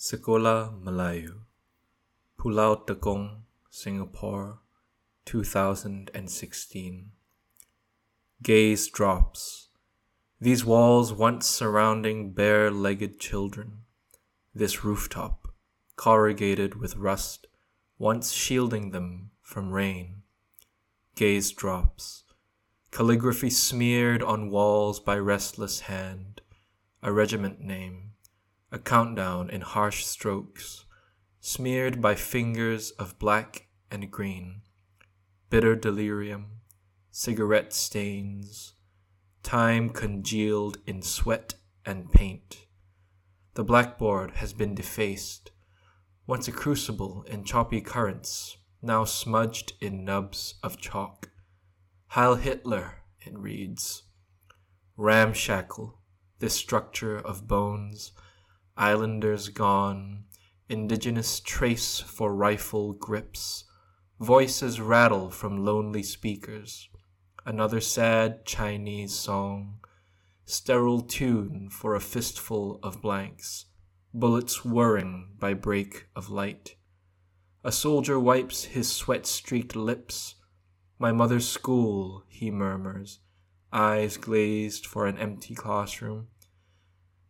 Sekolah Melayu, Pulau Tekong, Singapore, 2016. Gaze drops. These walls once surrounding bare legged children. This rooftop, corrugated with rust, once shielding them from rain. Gaze drops. Calligraphy smeared on walls by restless hand. A regiment name a countdown in harsh strokes, smeared by fingers of black and green, bitter delirium, cigarette stains, time congealed in sweat and paint. The blackboard has been defaced, once a crucible in choppy currents, now smudged in nubs of chalk. Heil Hitler, it reads. Ramshackle, this structure of bones, Islanders gone, indigenous trace for rifle grips, voices rattle from lonely speakers. Another sad Chinese song, sterile tune for a fistful of blanks, bullets whirring by break of light. A soldier wipes his sweat streaked lips. My mother's school, he murmurs, eyes glazed for an empty classroom.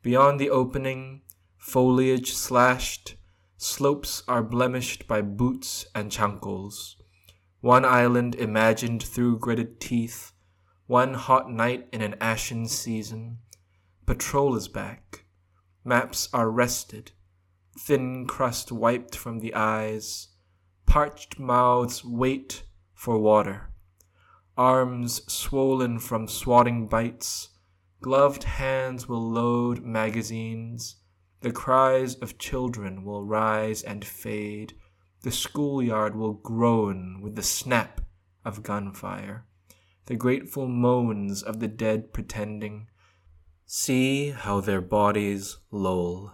Beyond the opening, Foliage slashed, slopes are blemished by boots and chankles. One island imagined through gritted teeth, one hot night in an ashen season. Patrol is back. Maps are rested, thin crust wiped from the eyes. Parched mouths wait for water. Arms swollen from swatting bites, gloved hands will load magazines. The cries of children will rise and fade. The schoolyard will groan with the snap of gunfire. The grateful moans of the dead pretending. See how their bodies loll